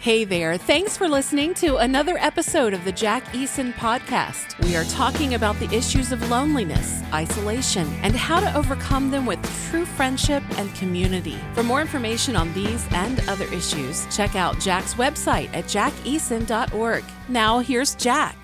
Hey there. Thanks for listening to another episode of the Jack Eason podcast. We are talking about the issues of loneliness, isolation, and how to overcome them with true friendship and community. For more information on these and other issues, check out Jack's website at jackeason.org. Now, here's Jack.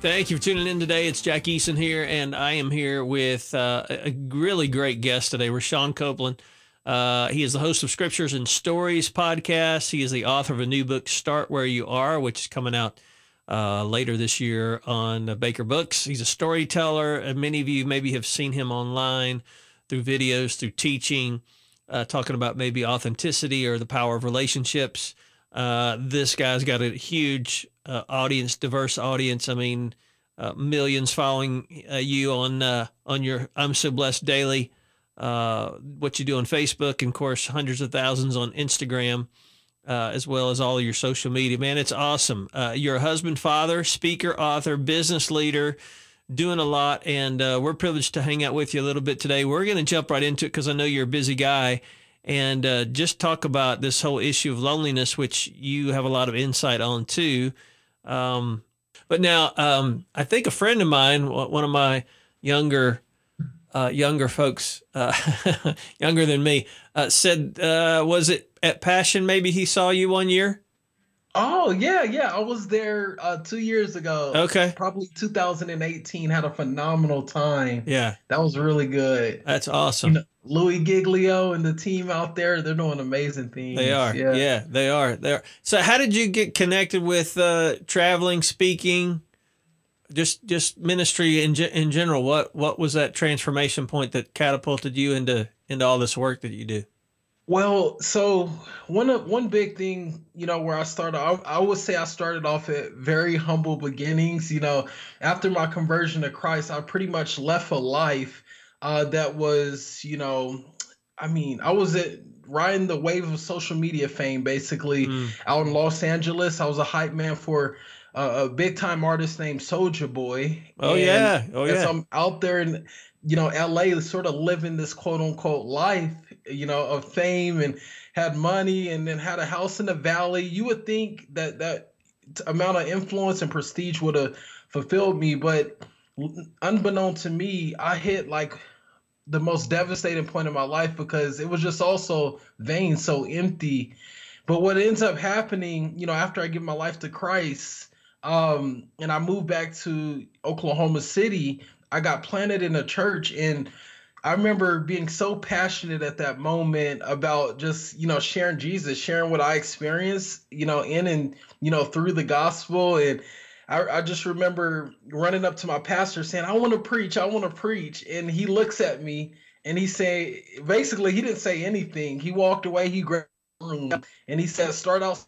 Thank you for tuning in today. It's Jack Eason here, and I am here with uh, a really great guest today, Rashawn Copeland. Uh, he is the host of Scriptures and Stories podcast. He is the author of a new book, Start Where You Are, which is coming out uh, later this year on uh, Baker Books. He's a storyteller, and many of you maybe have seen him online through videos, through teaching, uh, talking about maybe authenticity or the power of relationships. Uh, this guy's got a huge uh, audience, diverse audience. I mean, millions following you on on your I'm So Blessed Daily uh, what you do on Facebook, and of course, hundreds of thousands on Instagram, uh, as well as all your social media. Man, it's awesome. Uh, you're a husband, father, speaker, author, business leader, doing a lot, and uh, we're privileged to hang out with you a little bit today. We're going to jump right into it because I know you're a busy guy. And uh, just talk about this whole issue of loneliness, which you have a lot of insight on too. Um, but now, um, I think a friend of mine, one of my younger uh, younger folks, uh, younger than me, uh, said, uh, was it at Passion? Maybe he saw you one year. Oh yeah, yeah. I was there uh, two years ago. Okay, probably 2018. Had a phenomenal time. Yeah, that was really good. That's awesome. You know, Louis Giglio and the team out there, they're doing amazing things. They are. Yeah, yeah they are. They are. So, how did you get connected with uh, traveling, speaking? Just just ministry in in general. What what was that transformation point that catapulted you into into all this work that you do? Well, so one one big thing, you know, where I started, I, I would say I started off at very humble beginnings. You know, after my conversion to Christ, I pretty much left a life uh, that was, you know, I mean, I was at riding the wave of social media fame, basically mm. out in Los Angeles. I was a hype man for a big time artist named Soulja Boy. Oh and, oh, yeah, oh yeah. So I'm out there in you know LA, sort of living this quote unquote life, you know, of fame and had money and then had a house in the valley. You would think that that amount of influence and prestige would have fulfilled me, but unbeknown to me, I hit like the most devastating point in my life because it was just also vain, so empty. But what ends up happening, you know, after I give my life to Christ, um, and I moved back to Oklahoma City, I got planted in a church and I remember being so passionate at that moment about just, you know, sharing Jesus, sharing what I experienced, you know, in and, you know, through the gospel. And I, I just remember running up to my pastor saying, I want to preach, I want to preach. And he looks at me and he say, basically, he didn't say anything. He walked away, he grabbed room and he said, start out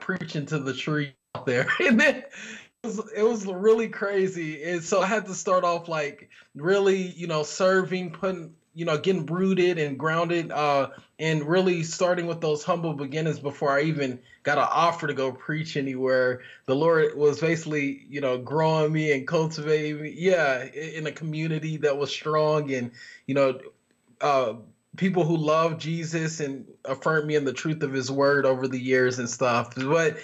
preaching to the tree out there. and then it was, it was really crazy. And so I had to start off like really, you know, serving, putting, you know, getting rooted and grounded, uh, and really starting with those humble beginnings before I even got an offer to go preach anywhere. The Lord was basically, you know, growing me and cultivating me, yeah, in a community that was strong and, you know, uh, people who love Jesus and affirmed me in the truth of his word over the years and stuff. But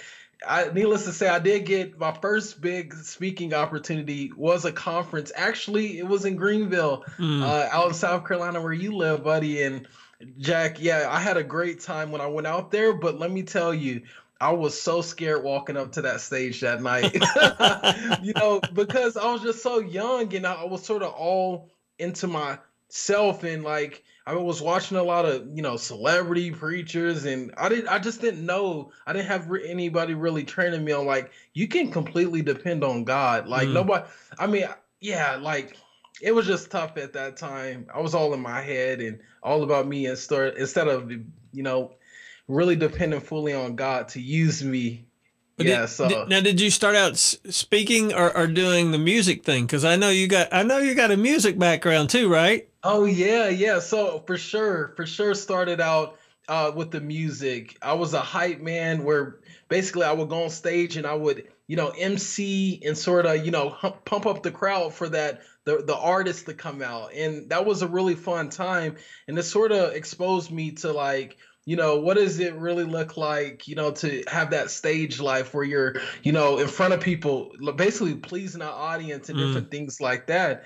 I, needless to say, I did get my first big speaking opportunity was a conference. Actually, it was in Greenville, mm. uh, out in South Carolina, where you live, buddy. And Jack, yeah, I had a great time when I went out there. But let me tell you, I was so scared walking up to that stage that night. you know, because I was just so young and I was sort of all into myself and like I was watching a lot of you know celebrity preachers, and I didn't. I just didn't know I didn't have re- anybody really training me on like you can completely depend on God. Like mm. nobody, I mean, yeah, like it was just tough at that time. I was all in my head and all about me and start instead of you know really depending fully on God to use me but yeah. Did, so did, now, did you start out speaking or, or doing the music thing? Because I know you got I know you got a music background too, right? Oh yeah, yeah. So for sure, for sure, started out uh, with the music. I was a hype man, where basically I would go on stage and I would, you know, MC and sort of, you know, hump, pump up the crowd for that the the artist to come out, and that was a really fun time. And it sort of exposed me to like you know what does it really look like you know to have that stage life where you're you know in front of people basically pleasing our audience and mm. different things like that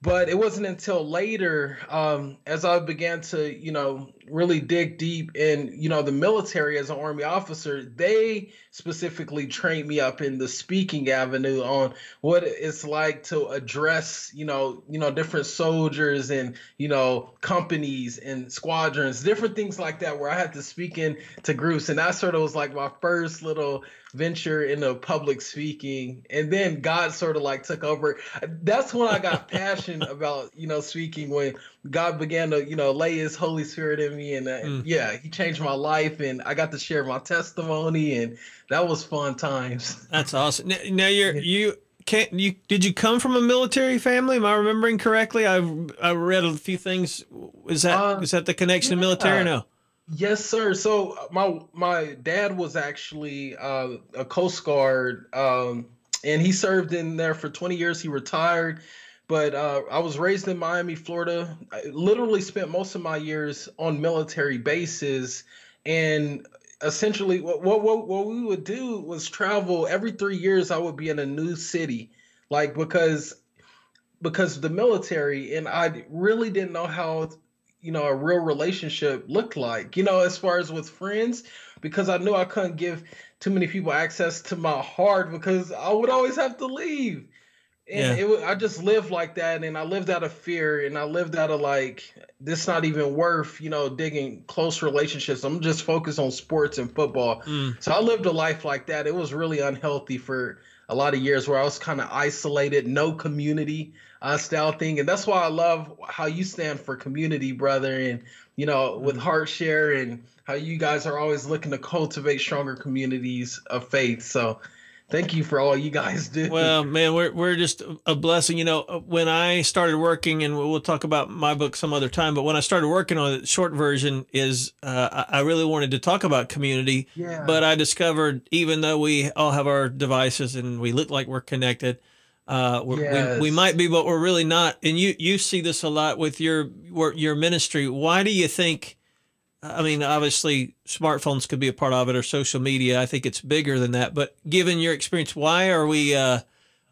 but it wasn't until later um, as i began to you know really dig deep in you know the military as an army officer they specifically trained me up in the speaking avenue on what it's like to address you know you know different soldiers and you know companies and squadrons different things like that where i had to speak in to groups. And that sort of was like my first little venture into public speaking. And then god sort of like took over. That's when i got passionate about you know speaking when god began to you know lay his holy spirit in me and uh, mm. yeah he changed my life and i got to share my testimony and that was fun times that's awesome now, now you're you can't you did you come from a military family am i remembering correctly i i read a few things is that uh, is that the connection yeah. to military no Yes, sir. So uh, my my dad was actually uh, a Coast Guard, um, and he served in there for 20 years. He retired, but uh, I was raised in Miami, Florida. I literally spent most of my years on military bases, and essentially, what what what we would do was travel every three years. I would be in a new city, like because because of the military, and I really didn't know how you know a real relationship looked like you know as far as with friends because i knew i couldn't give too many people access to my heart because i would always have to leave and yeah. it i just lived like that and i lived out of fear and i lived out of like this not even worth you know digging close relationships i'm just focused on sports and football mm. so i lived a life like that it was really unhealthy for a lot of years where i was kind of isolated no community uh, style thing. And that's why I love how you stand for community, brother, and you know, with heart share and how you guys are always looking to cultivate stronger communities of faith. So thank you for all you guys do. Well, man, we're we're just a blessing. You know, when I started working, and we'll talk about my book some other time. But when I started working on it, short version is uh, I really wanted to talk about community. Yeah. But I discovered even though we all have our devices and we look like we're connected, uh, yes. we, we might be, but we're really not. And you you see this a lot with your your ministry. Why do you think? I mean, obviously, smartphones could be a part of it, or social media. I think it's bigger than that. But given your experience, why are we? Uh,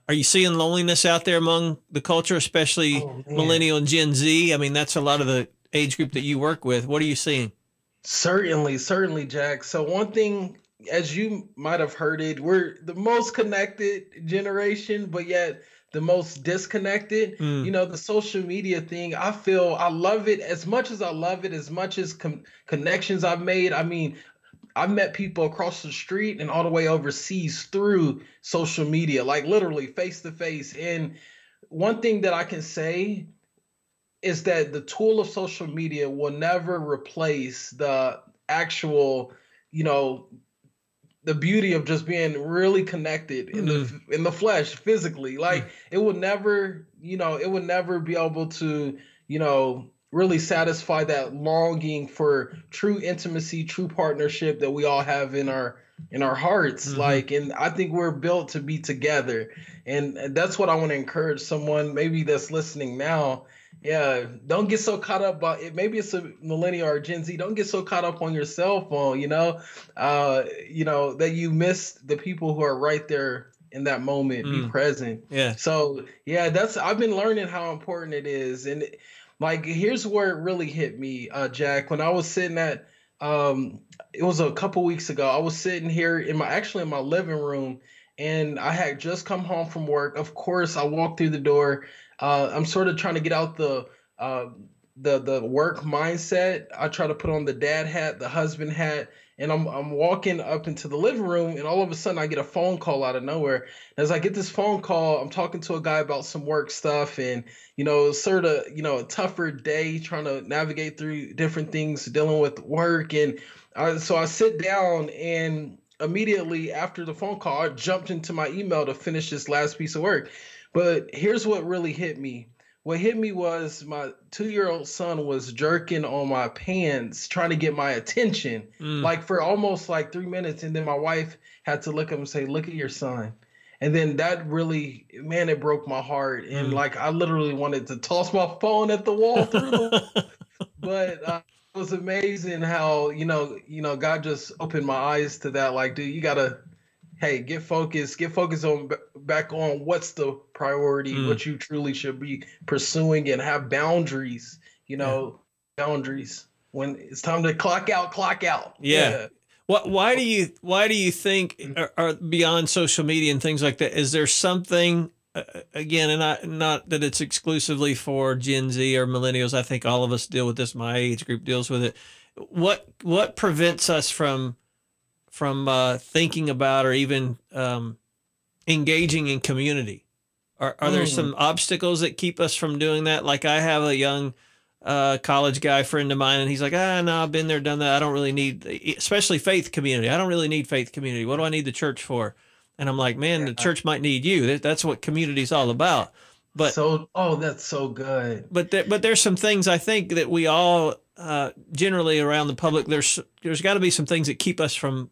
are you seeing loneliness out there among the culture, especially oh, millennial and Gen Z? I mean, that's a lot of the age group that you work with. What are you seeing? Certainly, certainly, Jack. So one thing as you might have heard it, we're the most connected generation, but yet the most disconnected. Mm. You know, the social media thing, I feel I love it as much as I love it, as much as com- connections I've made. I mean, I've met people across the street and all the way overseas through social media, like literally face to face. And one thing that I can say is that the tool of social media will never replace the actual, you know, the beauty of just being really connected in mm-hmm. the in the flesh physically like mm-hmm. it would never you know it would never be able to you know really satisfy that longing for true intimacy true partnership that we all have in our in our hearts mm-hmm. like and i think we're built to be together and that's what i want to encourage someone maybe that's listening now yeah, don't get so caught up by it. Maybe it's a millennial or Gen Z. Don't get so caught up on your cell phone, you know, uh, you know that you miss the people who are right there in that moment. Mm. Be present. Yeah. So yeah, that's I've been learning how important it is, and like here's where it really hit me, uh, Jack. When I was sitting at, um, it was a couple weeks ago. I was sitting here in my actually in my living room, and I had just come home from work. Of course, I walked through the door uh, I'm sort of trying to get out the uh, the the work mindset. I try to put on the dad hat, the husband hat, and I'm I'm walking up into the living room, and all of a sudden I get a phone call out of nowhere. As I get this phone call, I'm talking to a guy about some work stuff, and you know, sort of you know a tougher day trying to navigate through different things, dealing with work, and I, so I sit down and immediately after the phone call, I jumped into my email to finish this last piece of work. But here's what really hit me. What hit me was my two year old son was jerking on my pants, trying to get my attention, mm. like for almost like three minutes. And then my wife had to look up and say, Look at your son. And then that really, man, it broke my heart. And mm. like, I literally wanted to toss my phone at the wall through the But uh, was amazing how you know you know God just opened my eyes to that. Like, dude, you gotta hey get focused, get focused on back on what's the priority, mm. what you truly should be pursuing, and have boundaries. You know, yeah. boundaries when it's time to clock out, clock out. Yeah. yeah. What? Why do you? Why do you think? Or, or beyond social media and things like that, is there something uh, again, and I, not that it's exclusively for Gen Z or millennials. I think all of us deal with this. My age group deals with it. What what prevents us from from uh, thinking about or even um, engaging in community? Are are there mm. some obstacles that keep us from doing that? Like I have a young uh, college guy friend of mine, and he's like, ah, no, I've been there, done that. I don't really need, especially faith community. I don't really need faith community. What do I need the church for? And I'm like, man, the church might need you. That's what community is all about. But so, oh, that's so good. But there, but there's some things I think that we all uh, generally around the public. There's there's got to be some things that keep us from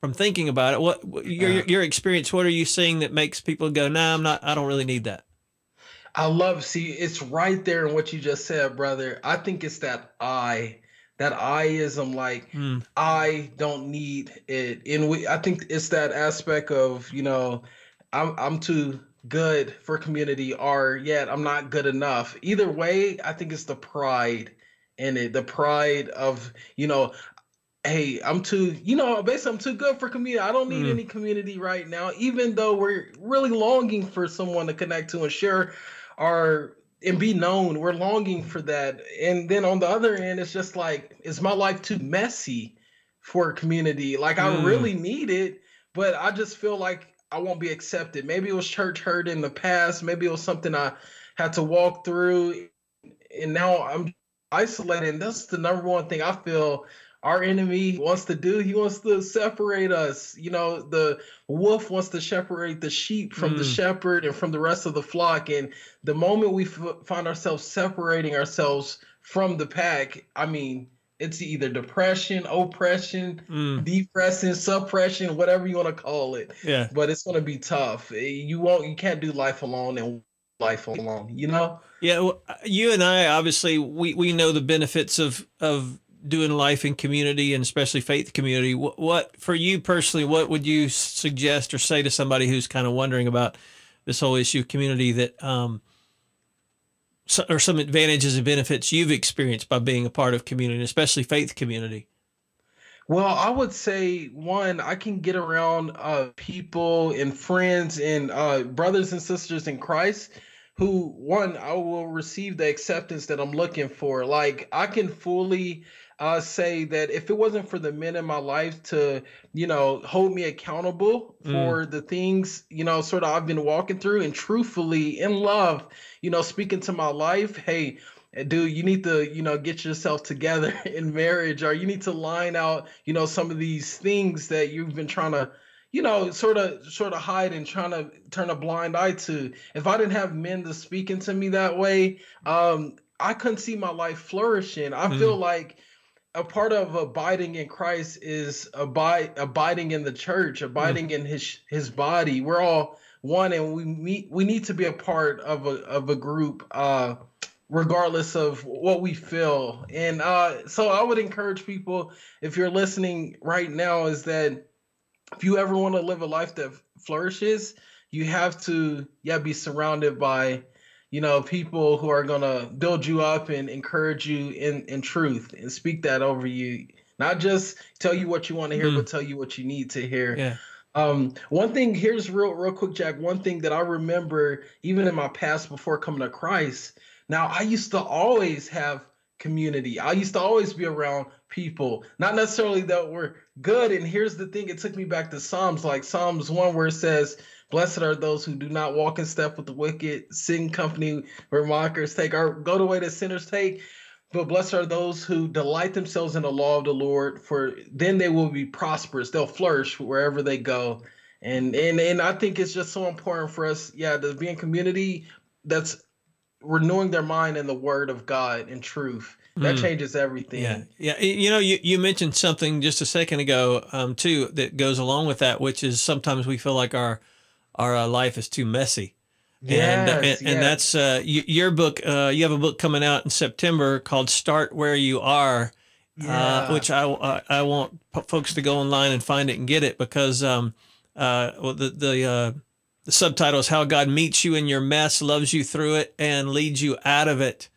from thinking about it. What your uh, your experience? What are you seeing that makes people go, nah, I'm not. I don't really need that. I love. See, it's right there in what you just said, brother. I think it's that I that I-ism, like mm. I don't need it. And we, I think it's that aspect of you know, I'm I'm too good for community, or yet I'm not good enough. Either way, I think it's the pride in it, the pride of you know. Hey, I'm too, you know, basically I'm too good for community. I don't need mm. any community right now, even though we're really longing for someone to connect to and share our and be known. We're longing for that. And then on the other end, it's just like, is my life too messy for community? Like mm. I really need it, but I just feel like I won't be accepted. Maybe it was church hurt in the past. Maybe it was something I had to walk through. And now I'm isolated. And that's the number one thing I feel our enemy wants to do. He wants to separate us. You know, the wolf wants to separate the sheep from mm. the shepherd and from the rest of the flock. And the moment we f- find ourselves separating ourselves from the pack, I mean, it's either depression, oppression, mm. depression, suppression, whatever you want to call it. Yeah. But it's going to be tough. You won't. You can't do life alone and life alone. You know. Yeah. Well, you and I obviously we we know the benefits of of doing life in community and especially faith community. What, what, for you personally, what would you suggest or say to somebody who's kind of wondering about this whole issue of community that, um, so, or some advantages and benefits you've experienced by being a part of community, especially faith community? Well, I would say one, I can get around uh, people and friends and uh, brothers and sisters in Christ who, one, I will receive the acceptance that I'm looking for. Like, I can fully uh, say that if it wasn't for the men in my life to, you know, hold me accountable mm. for the things, you know, sort of I've been walking through and truthfully in love, you know, speaking to my life, hey, dude, you need to, you know, get yourself together in marriage or you need to line out, you know, some of these things that you've been trying to you know, sort of sort of hide and trying to turn a blind eye to. If I didn't have men to speaking to me that way, um, I couldn't see my life flourishing. I mm. feel like a part of abiding in Christ is abide abiding in the church, abiding mm. in his his body. We're all one and we meet we need to be a part of a of a group uh regardless of what we feel. And uh so I would encourage people if you're listening right now is that if you ever want to live a life that flourishes, you have to yeah be surrounded by you know, people who are gonna build you up and encourage you in in truth and speak that over you. Not just tell you what you want to hear, mm. but tell you what you need to hear. Yeah. Um, one thing here's real, real quick, Jack. One thing that I remember, even in my past before coming to Christ. Now, I used to always have community. I used to always be around people, not necessarily that were good. And here's the thing: it took me back to Psalms, like Psalms one, where it says, Blessed are those who do not walk in step with the wicked, sing company where mockers take, or go the way that sinners take. But blessed are those who delight themselves in the law of the Lord, for then they will be prosperous. They'll flourish wherever they go. And and and I think it's just so important for us, yeah, to be in community that's renewing their mind in the word of God and truth. That mm. changes everything. Yeah. Yeah. You know, you, you mentioned something just a second ago, um, too, that goes along with that, which is sometimes we feel like our our uh, life is too messy. Yes, and, and, yes. and that's uh, your book. Uh, you have a book coming out in September called "Start Where You Are," uh, yeah. which I, I, I want folks to go online and find it and get it because um, uh, well, the the uh, the subtitle is "How God Meets You in Your Mess, Loves You Through It, and Leads You Out of It."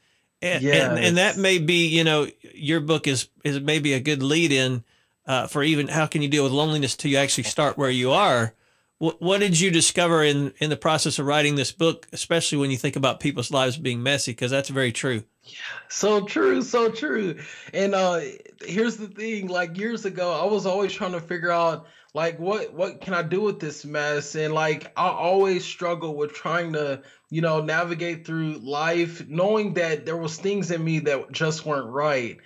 And, yes. and, and that may be, you know, your book is is maybe a good lead in uh, for even how can you deal with loneliness till you actually start where you are. What, what did you discover in in the process of writing this book, especially when you think about people's lives being messy? Because that's very true. Yeah, so true, so true. And uh, here's the thing: like years ago, I was always trying to figure out like what what can I do with this mess, and like I always struggle with trying to you know, navigate through life, knowing that there was things in me that just weren't right.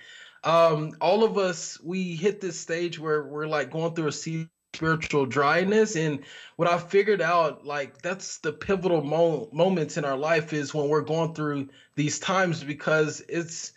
Um, all of us, we hit this stage where we're like going through a spiritual dryness, and what I figured out, like that's the pivotal mo- moments in our life is when we're going through these times because it's,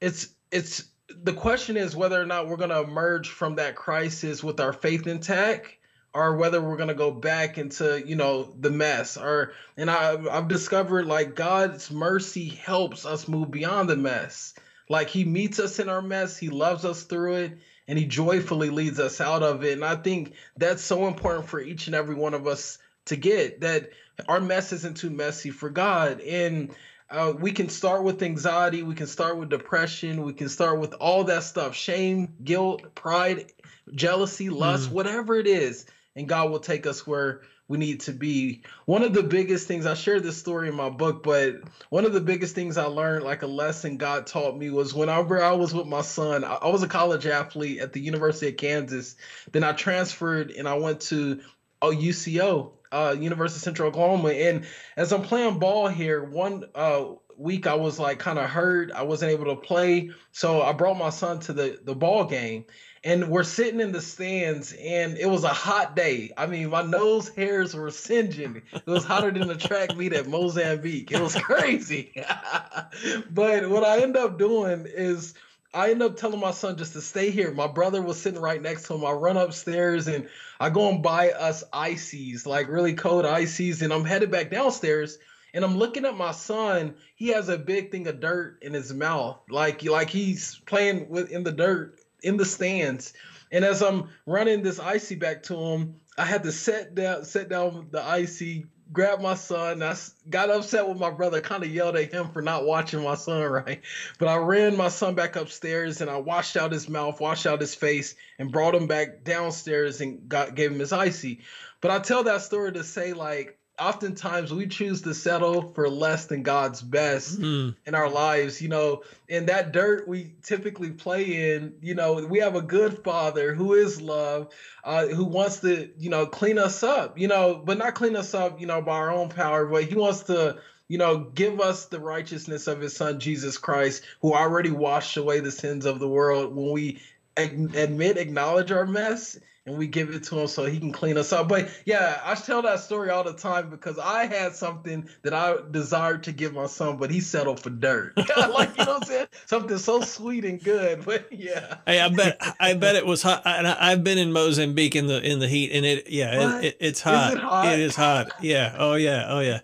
it's, it's. The question is whether or not we're going to emerge from that crisis with our faith intact or whether we're going to go back into you know the mess. Or and I, i've discovered like god's mercy helps us move beyond the mess. Like he meets us in our mess. He loves us through it and he joyfully leads us out of it. And i think that's so important for each and every one of us to get that our mess isn't too messy for god. And uh, we can start with anxiety we can start with depression we can start with all that stuff shame guilt pride jealousy lust mm. whatever it is and God will take us where we need to be. One of the biggest things I shared this story in my book, but one of the biggest things I learned, like a lesson God taught me, was whenever I was with my son. I, was a college athlete at the University of Kansas. Then I transferred and I went to UCO, uh, University of Central Oklahoma. And as I'm playing ball here, one uh, week I was like kind of hurt. I wasn't able to play, so I brought my son to the the ball game and we're sitting in the stands and it was a hot day i mean my nose hairs were singeing it was hotter than the track meet at mozambique it was crazy but what i end up doing is I end up telling my son just to stay here. My brother was sitting right next to him. I run upstairs and I go and buy us ices, like really cold ices, and I'm headed back downstairs and I'm looking at my son. He has a big thing of dirt in his mouth, like like he's playing with in the dirt in the stands. And as I'm running this icy back to him, I had to set down set down the icy, grab my son. I got upset with my brother, kind of yelled at him for not watching my son right. But I ran my son back upstairs and I washed out his mouth, washed out his face, and brought him back downstairs and got gave him his icy. But I tell that story to say like oftentimes we choose to settle for less than God's best mm. in our lives, you know, in that dirt we typically play in, you know, we have a good father who is love, uh, who wants to, you know, clean us up, you know, but not clean us up, you know, by our own power, but he wants to, you know, give us the righteousness of his son, Jesus Christ, who already washed away the sins of the world when we admit, acknowledge our mess and we give it to him so he can clean us up. But yeah, I tell that story all the time because I had something that I desired to give my son, but he settled for dirt. like you know what I'm saying? Something so sweet and good. But yeah. Hey, I bet I bet it was hot. And I, have been in Mozambique in the in the heat, and it yeah, it, it, it's hot. Is it hot. It is hot. Yeah. Oh yeah. Oh yeah.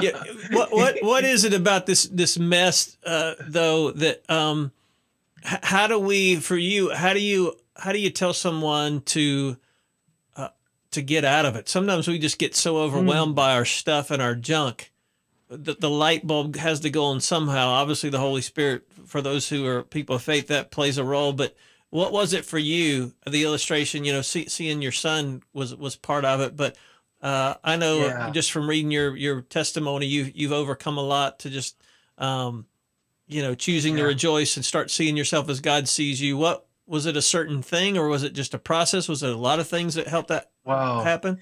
Yeah. what what what is it about this this mess uh, though that um how do we for you how do you how do you tell someone to uh, to get out of it? Sometimes we just get so overwhelmed mm. by our stuff and our junk. The, the light bulb has to go on somehow. Obviously, the Holy Spirit, for those who are people of faith, that plays a role. But what was it for you? The illustration, you know, see, seeing your son was was part of it. But uh, I know yeah. just from reading your your testimony, you you've overcome a lot to just, um, you know, choosing yeah. to rejoice and start seeing yourself as God sees you. What was it a certain thing or was it just a process? Was it a lot of things that helped that wow. happen?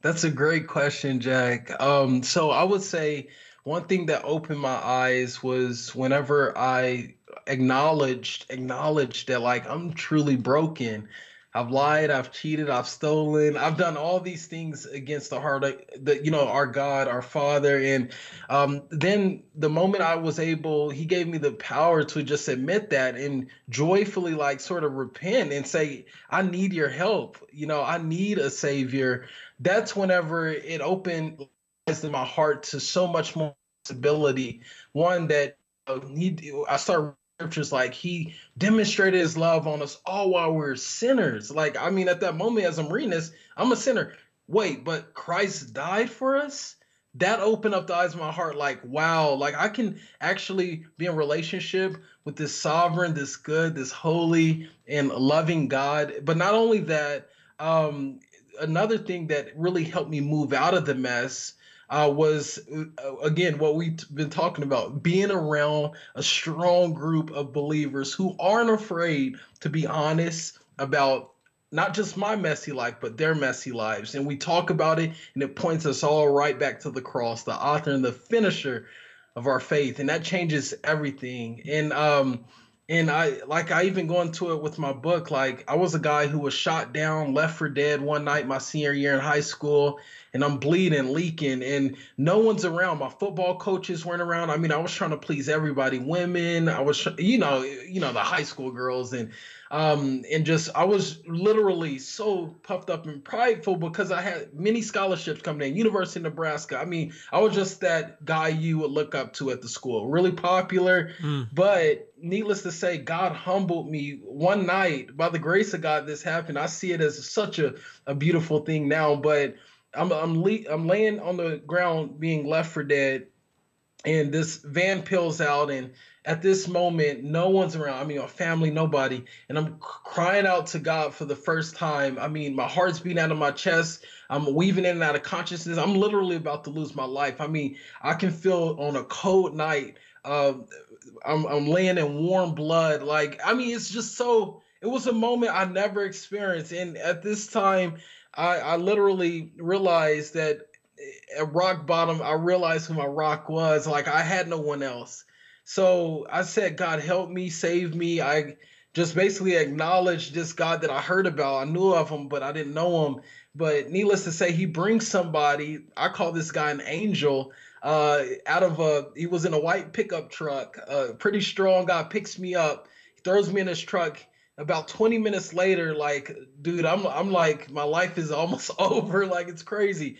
That's a great question, Jack. Um, so I would say one thing that opened my eyes was whenever I acknowledged acknowledged that like I'm truly broken I've lied, I've cheated, I've stolen, I've done all these things against the heart of the, you know, our God, our Father. And um, then the moment I was able, He gave me the power to just admit that and joyfully, like, sort of repent and say, I need your help. You know, I need a Savior. That's whenever it opened in my heart to so much more stability. One that uh, he, I start scriptures like he demonstrated his love on us all while we are sinners. Like, I mean, at that moment, as I'm reading this, I'm a sinner. Wait, but Christ died for us? That opened up the eyes of my heart, like, wow, like I can actually be in relationship with this sovereign, this good, this holy and loving God. But not only that, um, another thing that really helped me move out of the mess uh, was uh, again what we've been talking about being around a strong group of believers who aren't afraid to be honest about not just my messy life but their messy lives. And we talk about it and it points us all right back to the cross the author and the finisher of our faith. And that changes everything. And um and I like I even go into it with my book. Like I was a guy who was shot down, left for dead one night my senior year in high school, and I'm bleeding, leaking, and no one's around. My football coaches weren't around. I mean, I was trying to please everybody, women. I was, you know, you know, the high school girls, and um, and just I was literally so puffed up and prideful because I had many scholarships coming in, University of Nebraska. I mean, I was just that guy you would look up to at the school, really popular. Mm. But needless to say, God humbled me one night. By the grace of God, this happened. I see it as such a, a beautiful thing now. But I'm I'm le- I'm laying on the ground, being left for dead, and this van peels out and at this moment, no one's around. I mean, a family, nobody. And I'm crying out to God for the first time. I mean, my heart's beating out of my chest. I'm weaving in and out of consciousness. I'm literally about to lose my life. I mean, I can feel on a cold night, uh, I'm, I'm laying in warm blood. Like, I mean, it's just so, it was a moment I never experienced. And at this time, I, I literally realized that at rock bottom, I realized who my rock was. Like, I had no one else so I said, God, help me, save me. I just basically acknowledged this God that I heard about. I knew of him, but I didn't know him. But needless to say, he brings somebody. I call this guy an angel. Uh, out of a, he was in a white pickup truck. Pretty strong guy picks me up, throws me in his truck. About 20 minutes later, like, dude, I'm, I'm like, my life is almost over. Like, it's crazy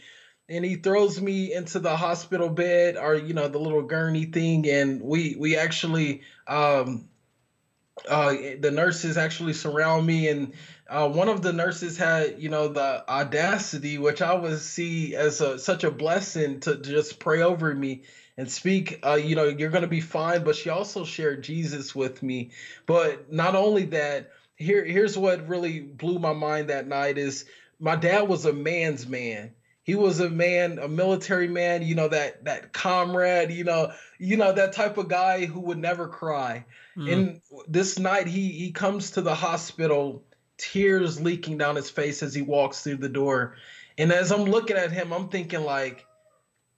and he throws me into the hospital bed or you know the little gurney thing. And we we actually um uh the nurses actually surround me. And uh, one of the nurses had you know the audacity which i would see as a, such a blessing to, just pray over me and speak uh, you know you're going to be fine. But she also shared jesus with me. But not only that here here's what really blew my mind that night is my dad was a man's man he was a man, a military man, you know, that that comrade, you know, you know, that type of guy who would never cry. Mm. And this night he he comes to the hospital, tears leaking down his face as he walks through the door. And as I'm looking at him, I'm thinking like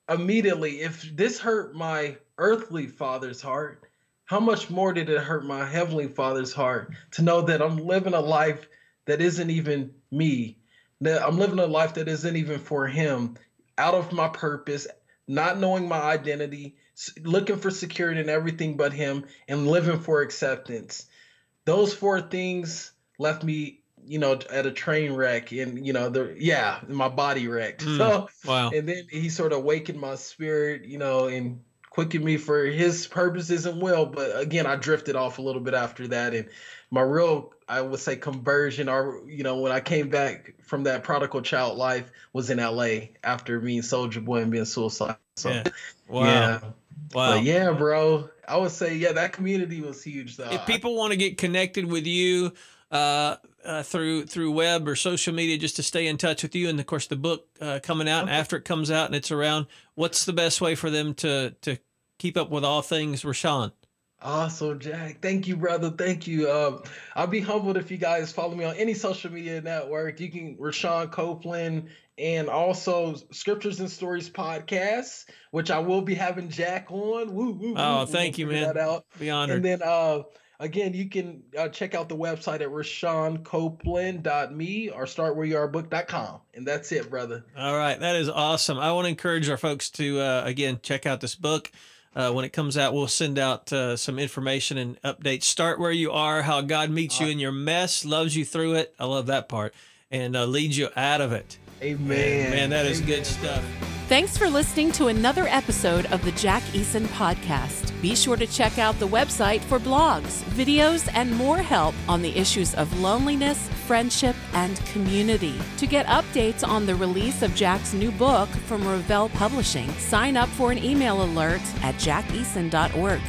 immediately, if this hurt my earthly father's heart, how much more did it hurt my heavenly father's heart to know that I'm living a life that isn't even me that I'm living a life that isn't even for him, out of my purpose, not knowing my identity, looking for security in everything but him, and living for acceptance. Those four things left me, you know, at a train wreck, and you know, the yeah, my body wrecked. Mm, so wow. And then he sort of awakened my spirit, you know, and quickened me for his purposes and will. But again, I drifted off a little bit after that, and my real I would say conversion or you know when I came back from that prodigal child life was in LA after being Soulja Boy and being suicide. So yeah. Wow. Yeah. Wow. But yeah, bro. I would say yeah, that community was huge though. If people want to get connected with you uh, uh, through through web or social media just to stay in touch with you and of course the book uh, coming out okay. after it comes out and it's around, what's the best way for them to to keep up with all things Rashawn? Awesome, Jack. Thank you, brother. Thank you. Um, I'll be humbled if you guys follow me on any social media network. You can Rashawn Copeland and also Scriptures and Stories podcast, which I will be having Jack on. Woo, woo, oh, woo. thank you, man. That out. Be honored. And then uh, again, you can uh, check out the website at RashawnCopeland.me or startwhereyouarebook.com. And that's it, brother. All right. That is awesome. I want to encourage our folks to, uh, again, check out this book. Uh, when it comes out, we'll send out uh, some information and updates. Start where you are, how God meets you in your mess, loves you through it. I love that part, and uh, leads you out of it. Amen. Man, that is Amen. good stuff. Thanks for listening to another episode of the Jack Eason Podcast. Be sure to check out the website for blogs, videos, and more help on the issues of loneliness, friendship, and community. To get updates on the release of Jack's new book from Revell Publishing, sign up for an email alert at jackeason.org.